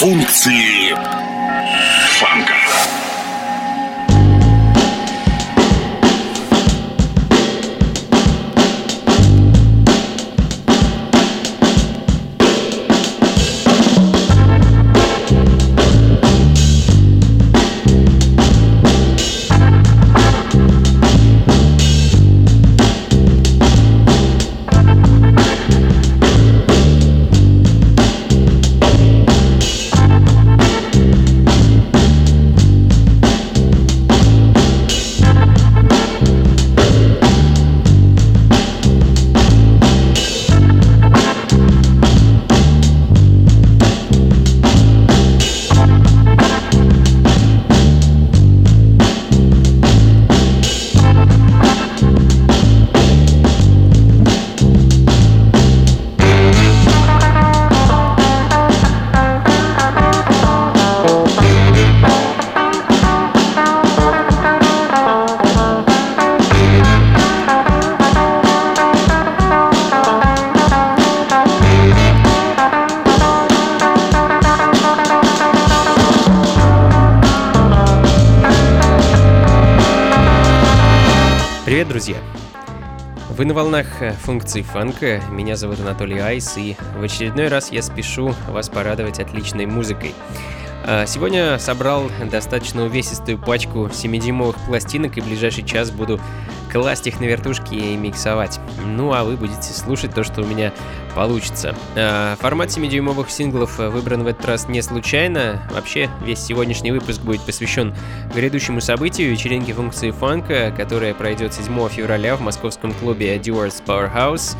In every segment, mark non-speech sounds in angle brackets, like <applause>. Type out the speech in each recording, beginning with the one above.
Функции фанка. Функций фанка, меня зовут Анатолий Айс, и в очередной раз я спешу вас порадовать отличной музыкой. А, сегодня собрал достаточно увесистую пачку 7-дюймовых пластинок и в ближайший час буду класть их на вертушки и миксовать. Ну а вы будете слушать то, что у меня получится. А, формат 7-дюймовых синглов выбран в этот раз не случайно. Вообще, весь сегодняшний выпуск будет посвящен грядущему событию вечеринке функции фанка, которая пройдет 7 февраля в московском клубе Duars Powerhouse.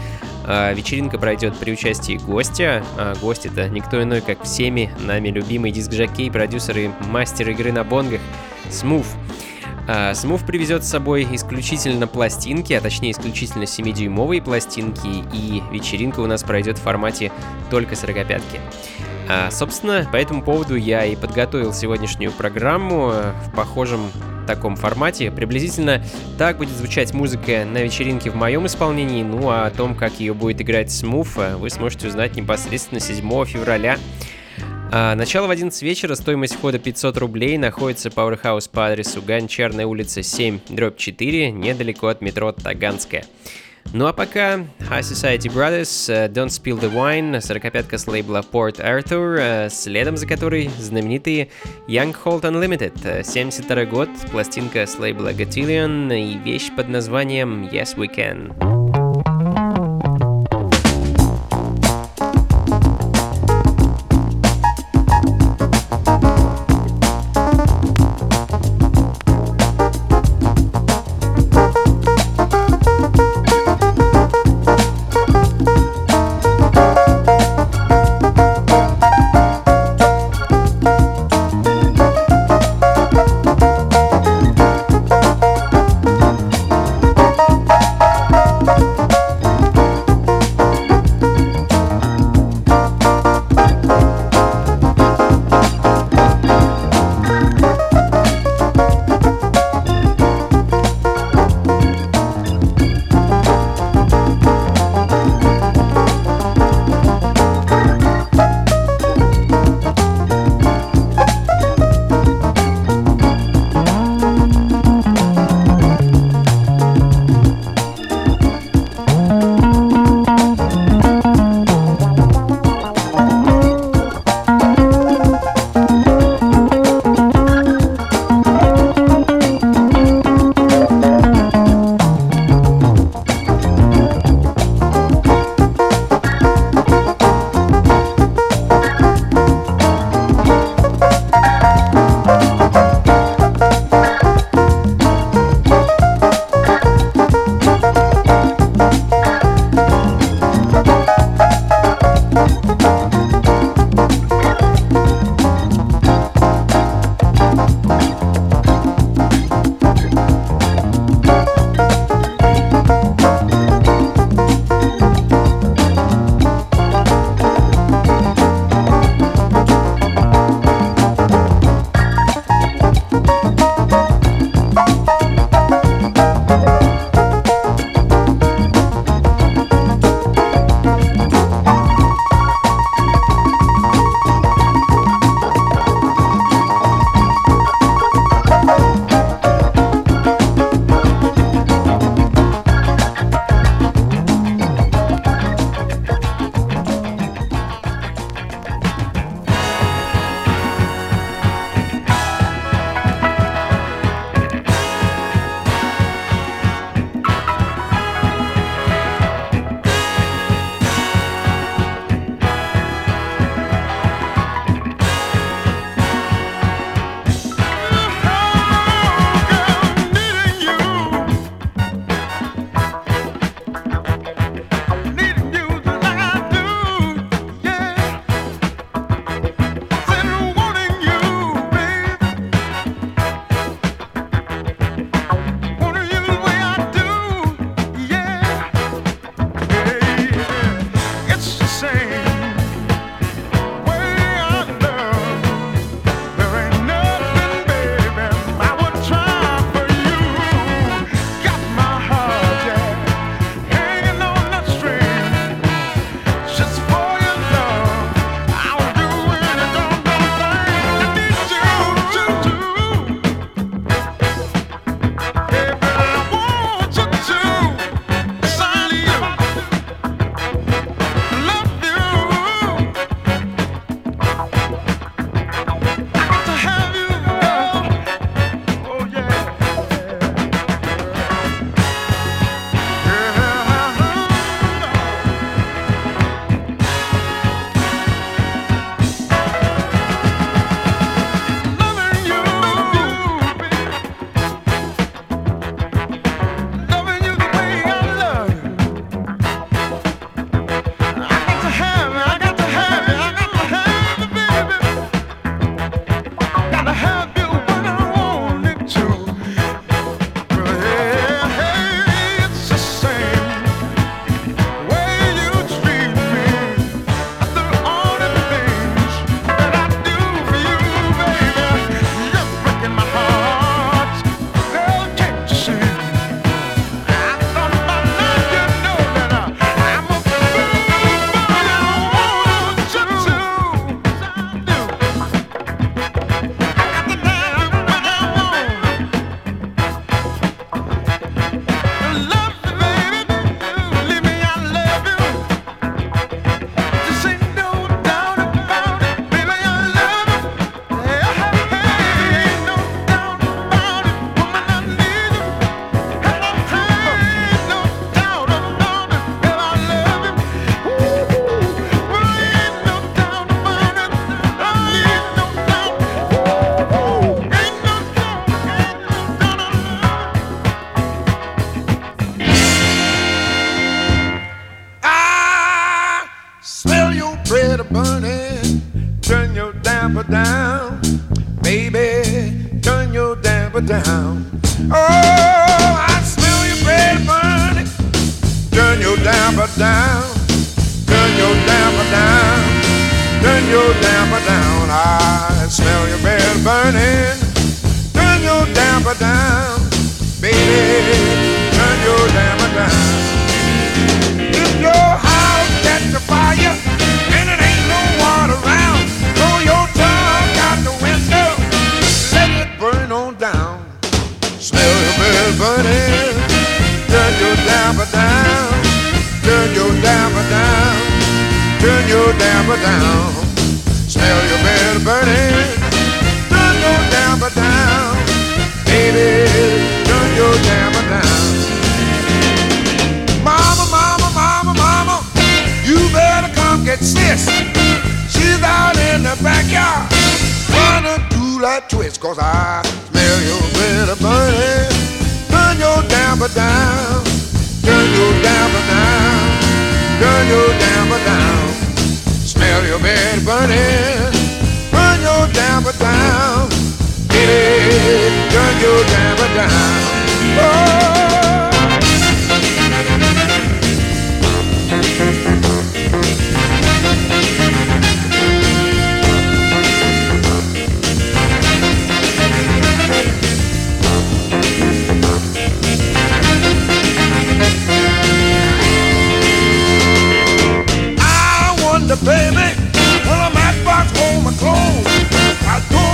А, вечеринка пройдет при участии гостя. А, гость это никто иной, как всеми нами любимый диск-жокей, продюсер и мастер игры на бонгах Смув. Смув привезет с собой исключительно пластинки, а точнее исключительно 7-дюймовые пластинки, и вечеринка у нас пройдет в формате только 45-ки. А, собственно, по этому поводу я и подготовил сегодняшнюю программу э, в похожем таком формате. Приблизительно так будет звучать музыка на вечеринке в моем исполнении, ну а о том, как ее будет играть Смуф, э, вы сможете узнать непосредственно 7 февраля. А, начало в 11 вечера, стоимость входа 500 рублей, находится Powerhouse по адресу Гончарная улица 7, дробь 4, недалеко от метро Таганская. Ну а пока High Society Brothers, uh, Don't Spill the Wine, 45-ка с лейбла Port Arthur, uh, следом за которой знаменитые Young Holt Unlimited, 72 год, пластинка с лейбла Gatillion и вещь под названием Yes We Can. cause I smell your glitter burning. Turn your damper down, turn your damper down, turn your damper down. Smell your bed burning, turn your damper down, baby, turn your damper down.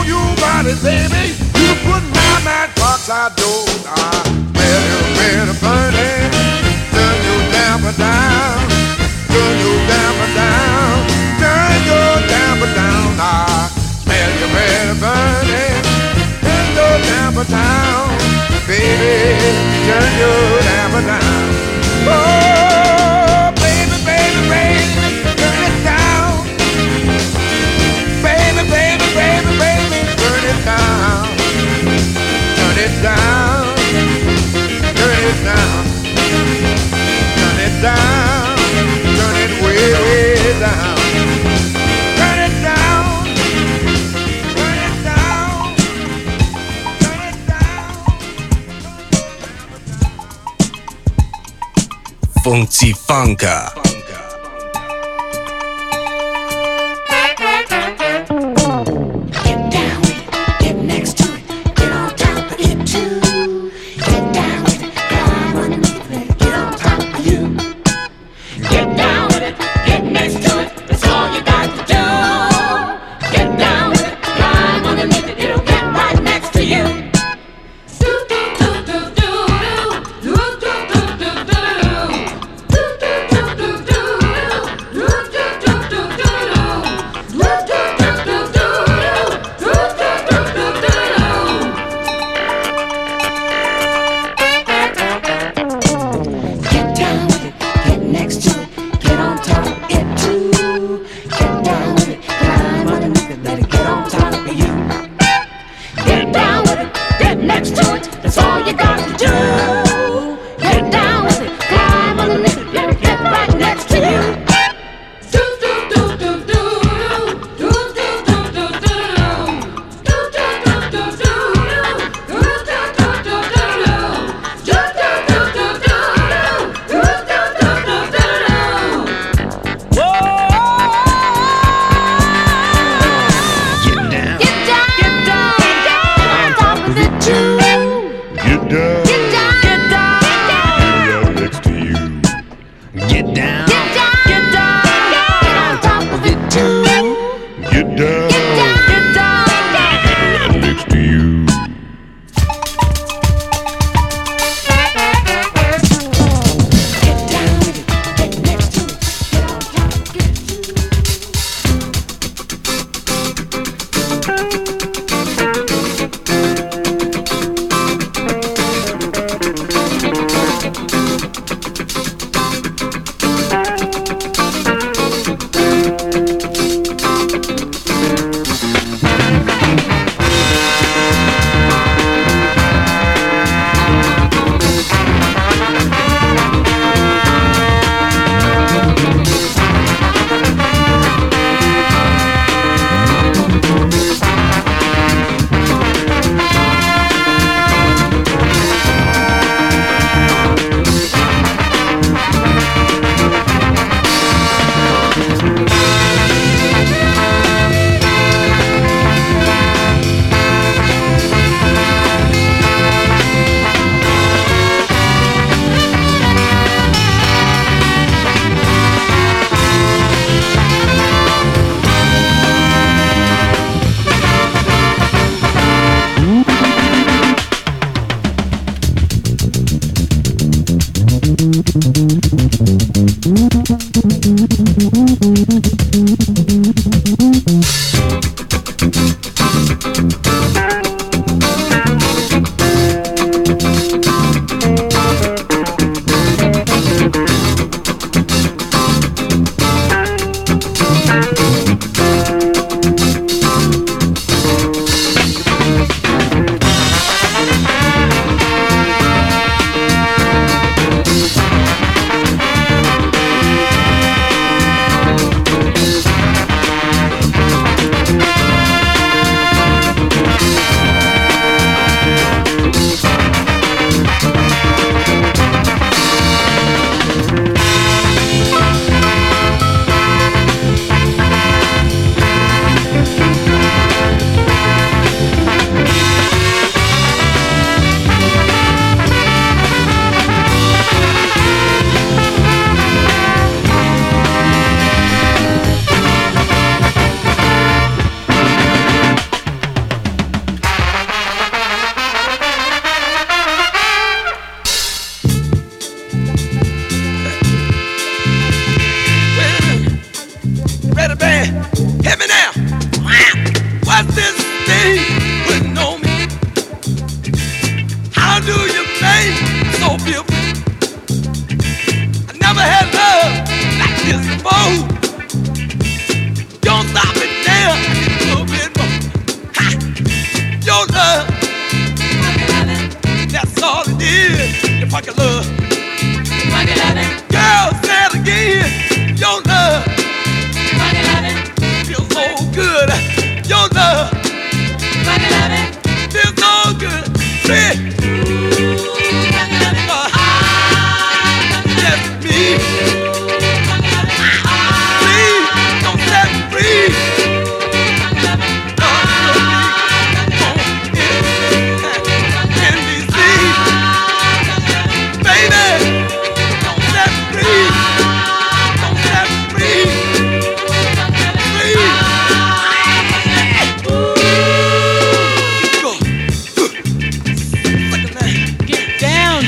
you got it, baby. You put my mind box outdoors. I Smell better, better burning. Turn you down but down. Turn you down but down. Turn you down but down. I smell you better burning. Turn you down but down. Baby, turn you down but down. 忘记放假。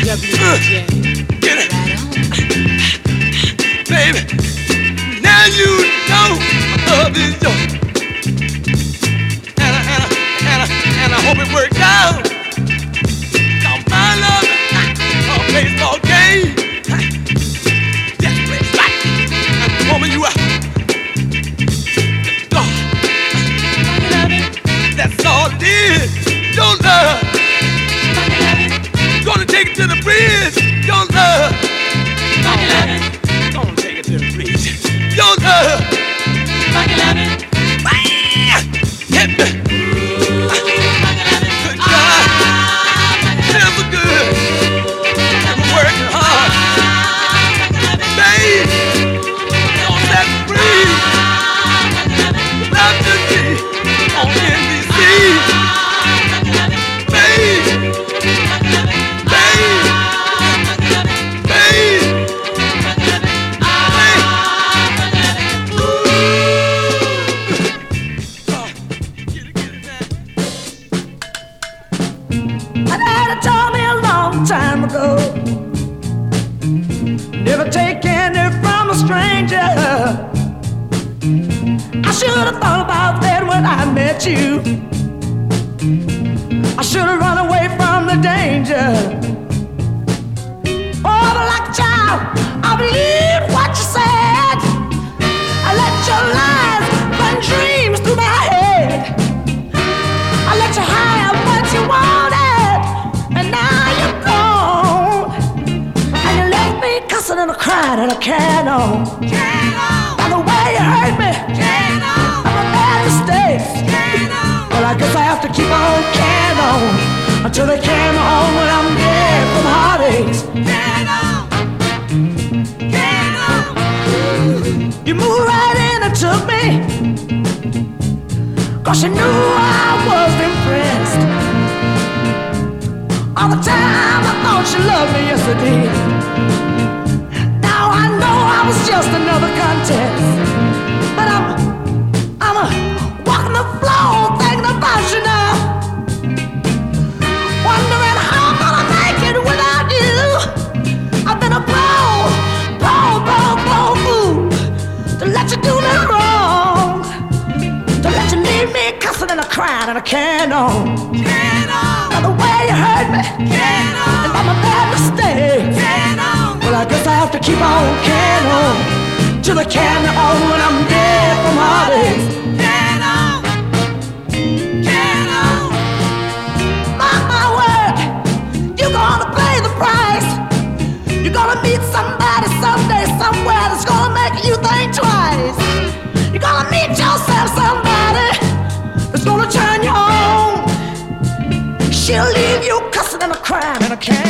Baby, now you know love is yours. And I, and I, and I, hope it worked out. friends. Me cussing and crying in a canon. By the way you hurt me, I'm a bad mistake. But I guess I have to keep on can on until they can on when I'm dead from heartaches. You moved right in and took me. Cause you knew I was impressed. All the time I thought you loved me, yes I did. Just another contest. But I'm, I'm a walking the floor thinking about you now. Wondering how I'm gonna make it without you. I've been a bold, bold, bold, bold fool to let you do me wrong. To let you leave me cussing and a crying and a can on. By the way you hurt me. And by my bad mistake. Well, I guess I have to keep on can on. The can on when I'm dead from heartaches. Mark my word, you're gonna pay the price. You're gonna meet somebody someday, somewhere that's gonna make you think twice. You're gonna meet yourself somebody that's gonna turn you on. She'll leave you cussing and a crying and a can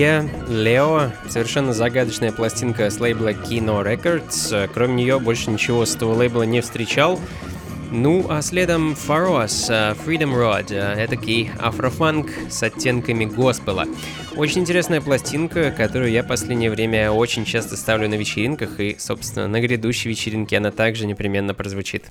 Here, Leo, совершенно загадочная пластинка с лейбла Kino Records. Кроме нее больше ничего с этого лейбла не встречал. Ну, а следом Faros, Freedom Rod, этакий афрофанк с оттенками госпела. Очень интересная пластинка, которую я в последнее время очень часто ставлю на вечеринках, и, собственно, на грядущей вечеринке она также непременно прозвучит.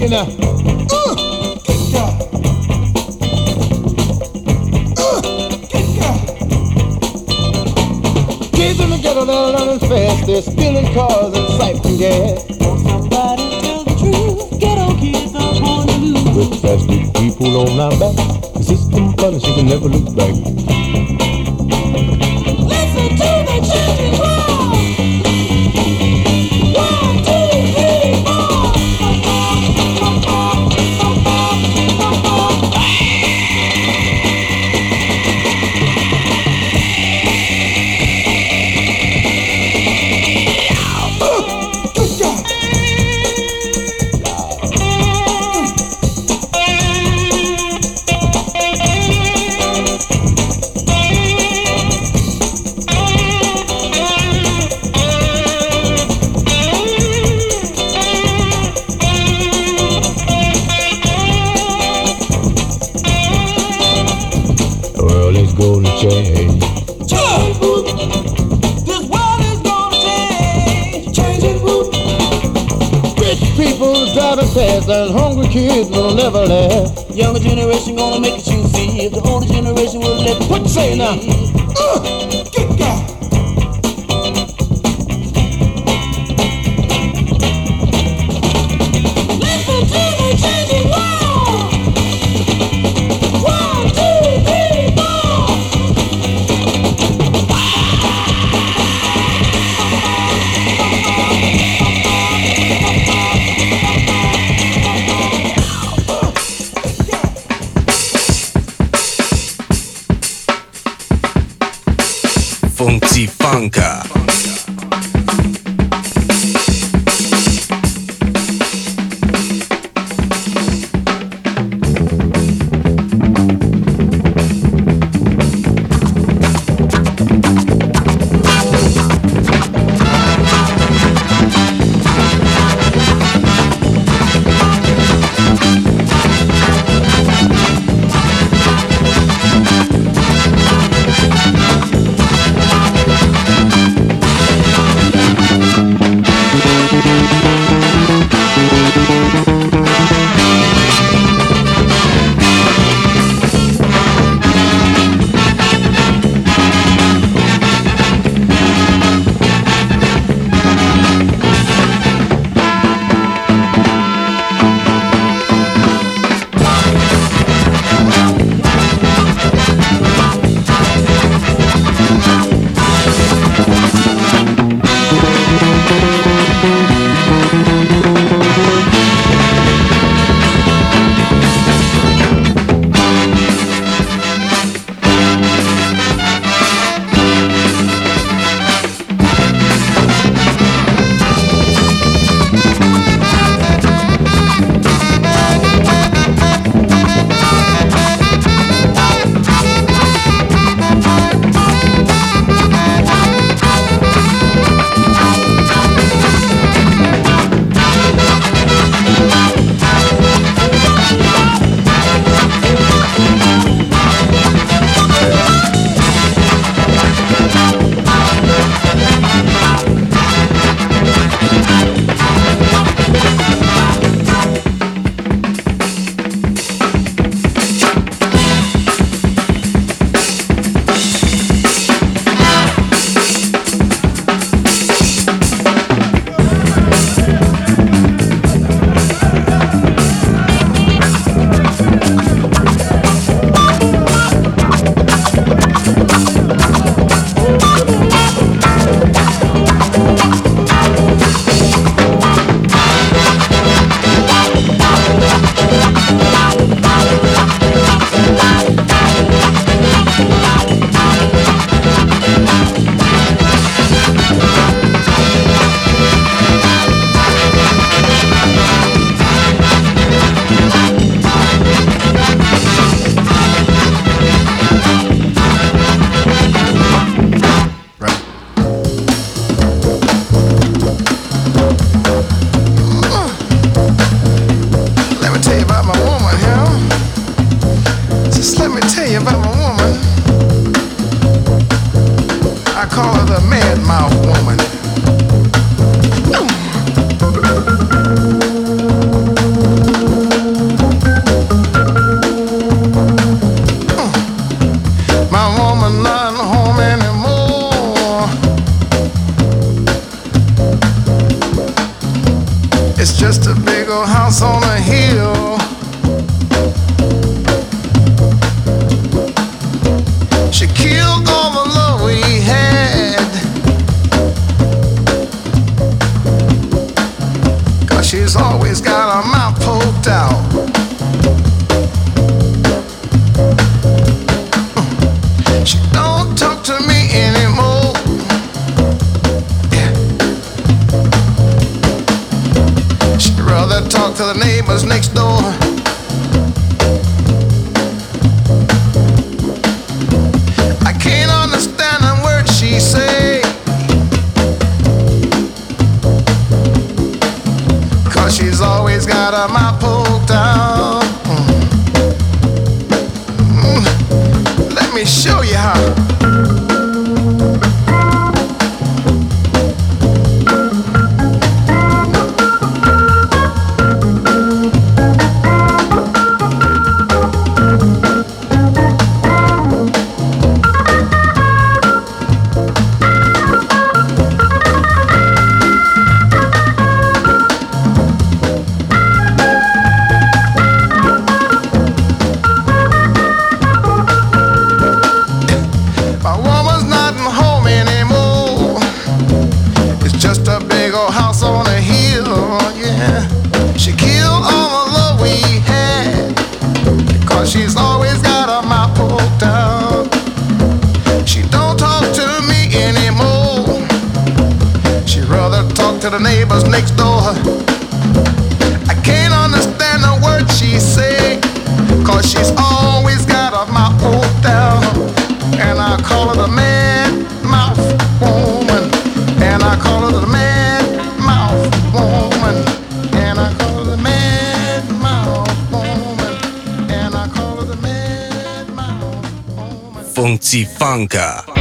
singing now. Kids in the ghetto that are running fast, they're stealing cars and siphoning gas. Won't somebody tell the truth? Ghetto kids are born to lose. With plastic people on our back, the system punishes and never look back. Listen to the children. kids will never laugh. Younger generation gonna make it you see if the older generation will let it. What say now? she's always got her mouth poked out. She don't talk to me anymore. Yeah. She'd rather talk to the neighbors next door. Woman. Funka.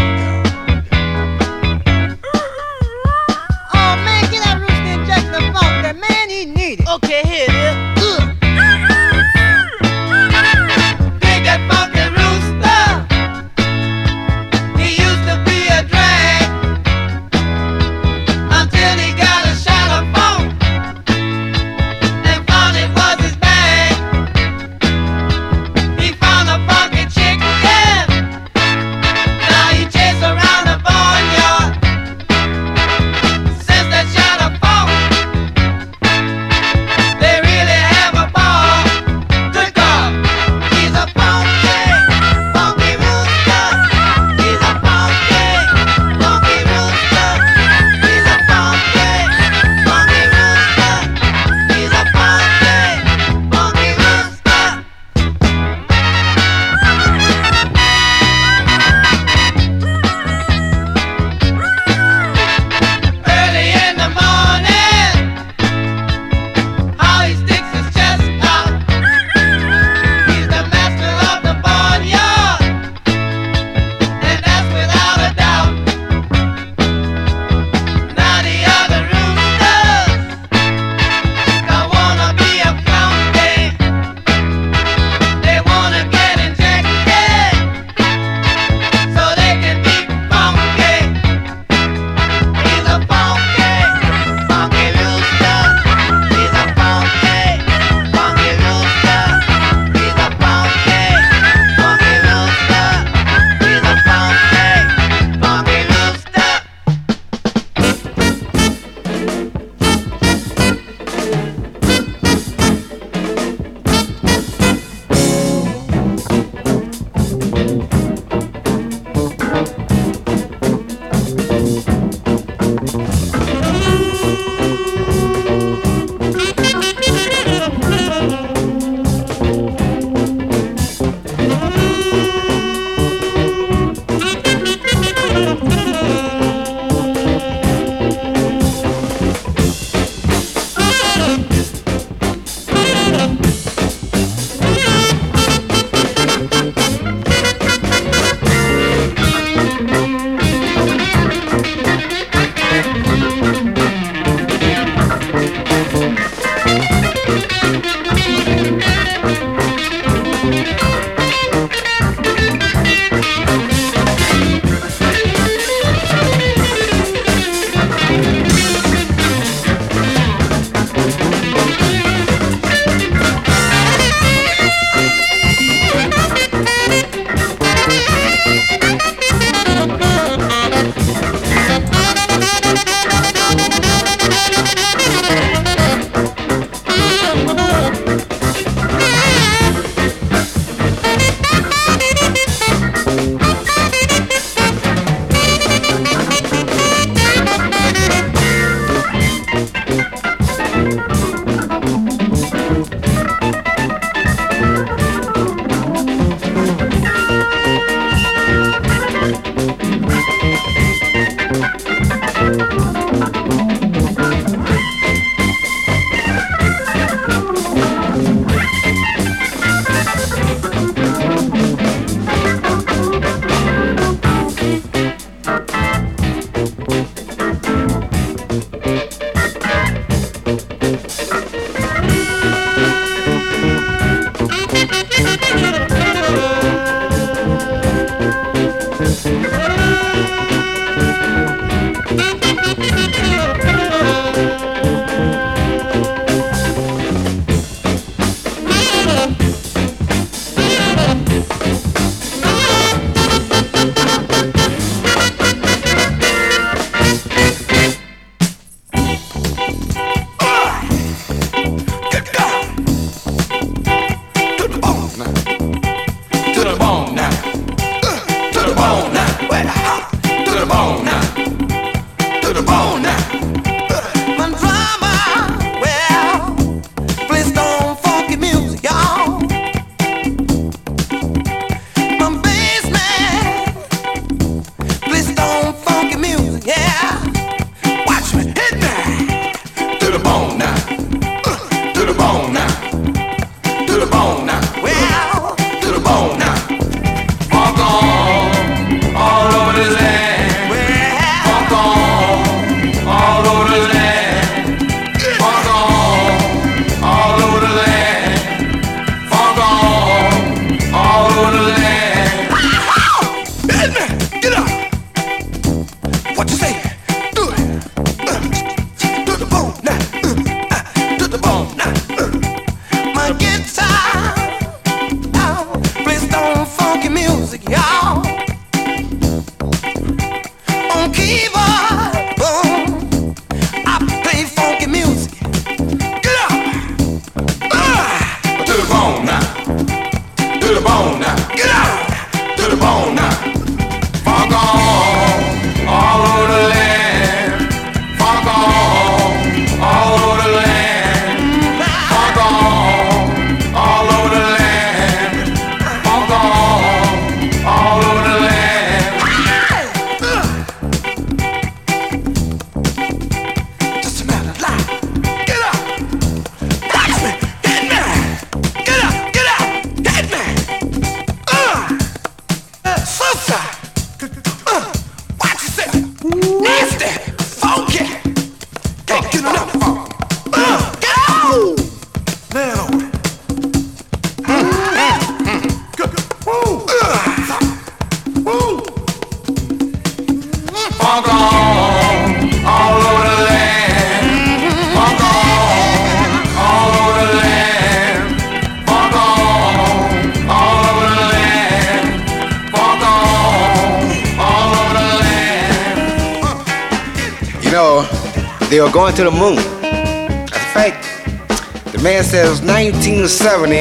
Going to the moon. That's a fact. The man says 1970,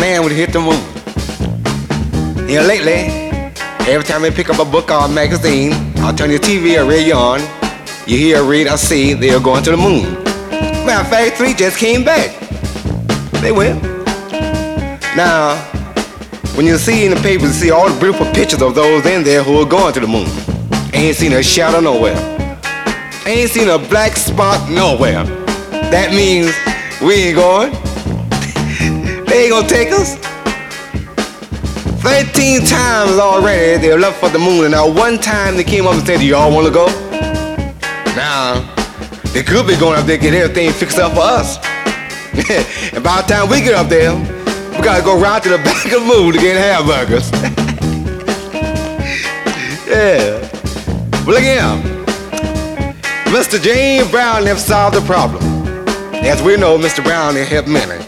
man would hit the moon. Know, lately, every time I pick up a book or a magazine, I'll turn the TV or radio on. You hear, read, or see, they are going to the moon. Matter of fact, three just came back. They went. Now, when you see in the papers, you see all the beautiful pictures of those in there who are going to the moon. Ain't seen a shadow nowhere. Ain't seen a black spot nowhere. That means we ain't going. <laughs> they ain't gonna take us. 13 times already they left for the moon, and now one time they came up and said, Do y'all wanna go? Now, they could be going up there get everything fixed up for us. <laughs> and by the time we get up there, we gotta go round to the <laughs> back of the moon to get hamburgers. yeah. But look at him. Mr. James Brown have solved the problem. As we know, Mr. Brown has helped many.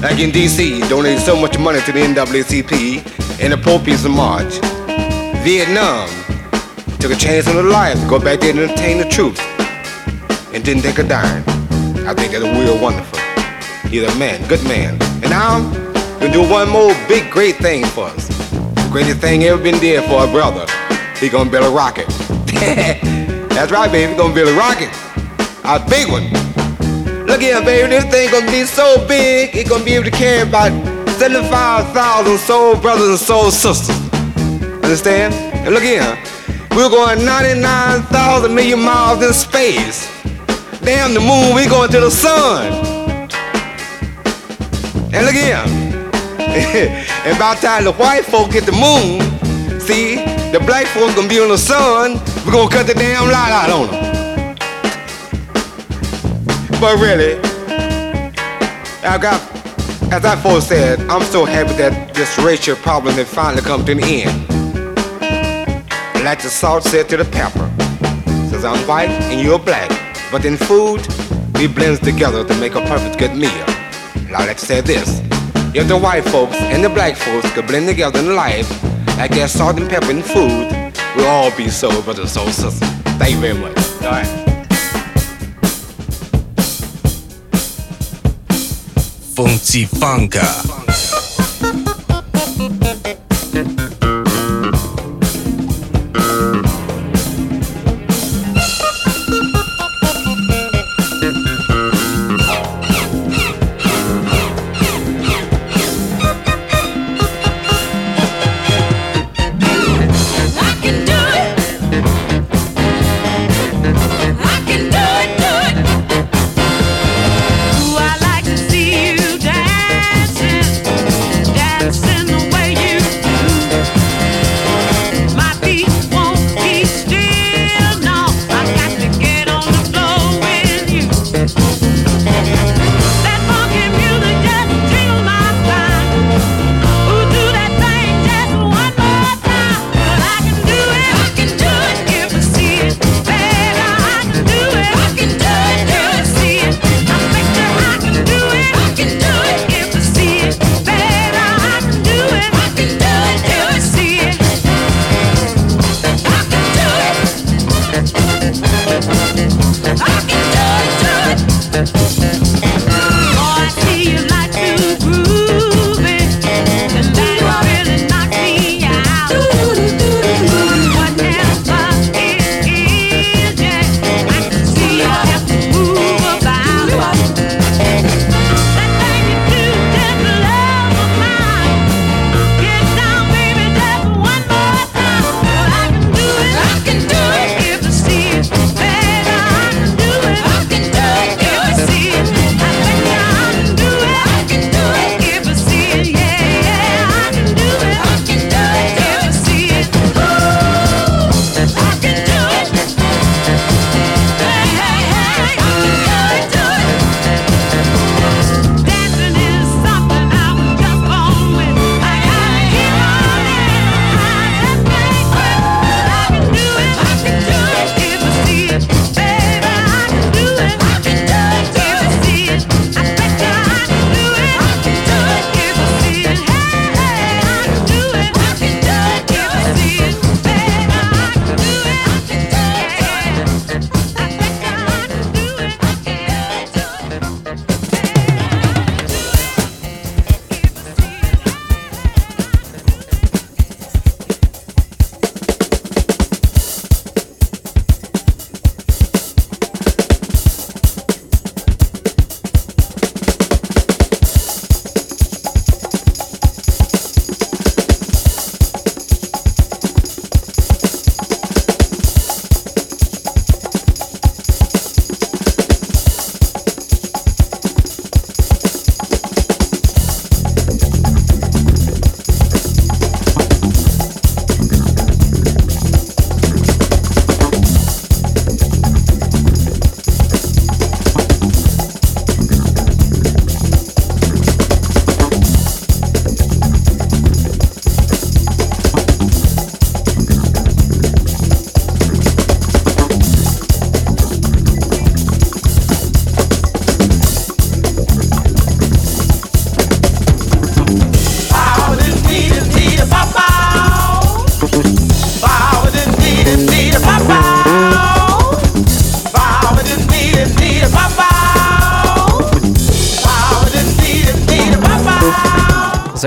Like in DC, donated so much money to the NAACP and the Poor People's March. Vietnam took a chance on their life to go back there and entertain the troops and didn't take a dime. I think that's real wonderful. He's a man, good man. And now, gonna do one more big, great thing for us. The greatest thing ever been did for a brother. He gonna build a rocket. <laughs> That's right, baby. Gonna build a rocket. A big one. Look here, baby. This thing gonna be so big, it gonna be able to carry about 75,000 soul brothers and soul sisters. Understand? And look here. We're going 99,000 million miles in space. Damn the moon, we going to the sun. And look here. <laughs> and by the time the white folk get the moon, see, the black folk gonna be on the sun, we're gonna cut the damn light out on them. But really, I got, as I first said, I'm so happy that this racial problem has finally come to an end. Like the salt said to the pepper, says I'm white and you're black, but in food, we blend together to make a perfect good meal. Now let's say this, if the white folks and the black folks could blend together in life, like that salt and pepper in food, we'll all be soul brothers, soul sisters. Thank you very much. All right. Funky Funka. I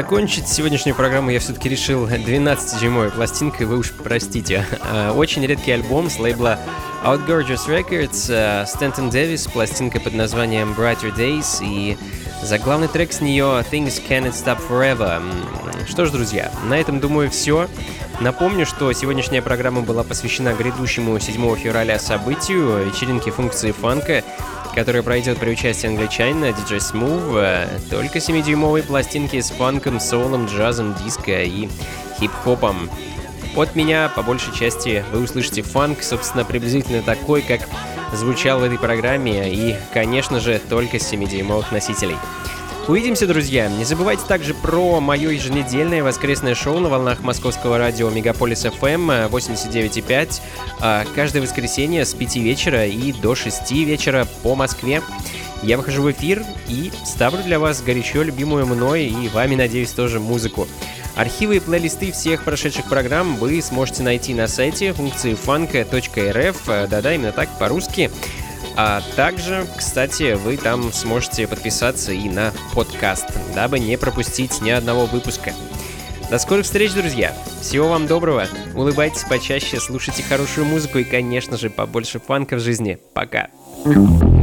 Закончить сегодняшнюю программу я все-таки решил 12-дюймовой пластинкой, вы уж простите. Э, очень редкий альбом с лейбла Out Gorgeous Records, Стэнтон Дэвис, пластинка под названием Brighter Days и заглавный трек с нее Things Can't Stop Forever. Что ж, друзья, на этом, думаю, все. Напомню, что сегодняшняя программа была посвящена грядущему 7 февраля событию вечеринки функции фанка, которая пройдет при участии англичанина DJ Smooth, только 7-дюймовые пластинки с фанком, соулом, джазом, диско и хип-хопом. От меня, по большей части, вы услышите фанк, собственно, приблизительно такой, как звучал в этой программе, и, конечно же, только с 7-дюймовых носителей. Увидимся, друзья. Не забывайте также про мое еженедельное воскресное шоу на волнах московского радио Мегаполис FM 89.5 а, каждое воскресенье с 5 вечера и до 6 вечера по Москве. Я выхожу в эфир и ставлю для вас горячо любимую мной и вами, надеюсь, тоже музыку. Архивы и плейлисты всех прошедших программ вы сможете найти на сайте функции funk.rf, да-да, именно так, по-русски. А также, кстати, вы там сможете подписаться и на подкаст, дабы не пропустить ни одного выпуска. До скорых встреч, друзья! Всего вам доброго! Улыбайтесь почаще, слушайте хорошую музыку и, конечно же, побольше фанка в жизни. Пока! thank you